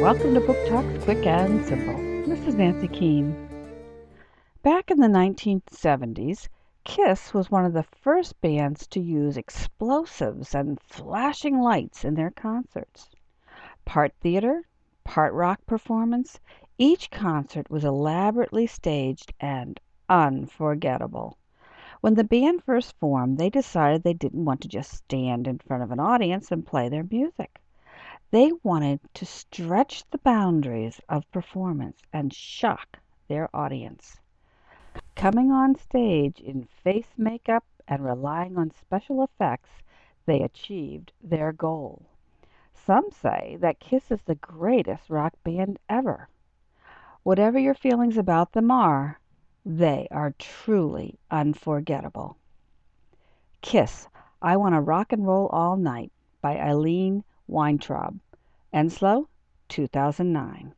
Welcome to Book Talks Quick and Simple. This is Nancy Keane. Back in the 1970s, Kiss was one of the first bands to use explosives and flashing lights in their concerts. Part theater, part rock performance, each concert was elaborately staged and unforgettable. When the band first formed, they decided they didn't want to just stand in front of an audience and play their music. They wanted to stretch the boundaries of performance and shock their audience. Coming on stage in face makeup and relying on special effects, they achieved their goal. Some say that Kiss is the greatest rock band ever. Whatever your feelings about them are, they are truly unforgettable. Kiss, I Want to Rock and Roll All Night by Aileen Weintraub. Enslow, 2009.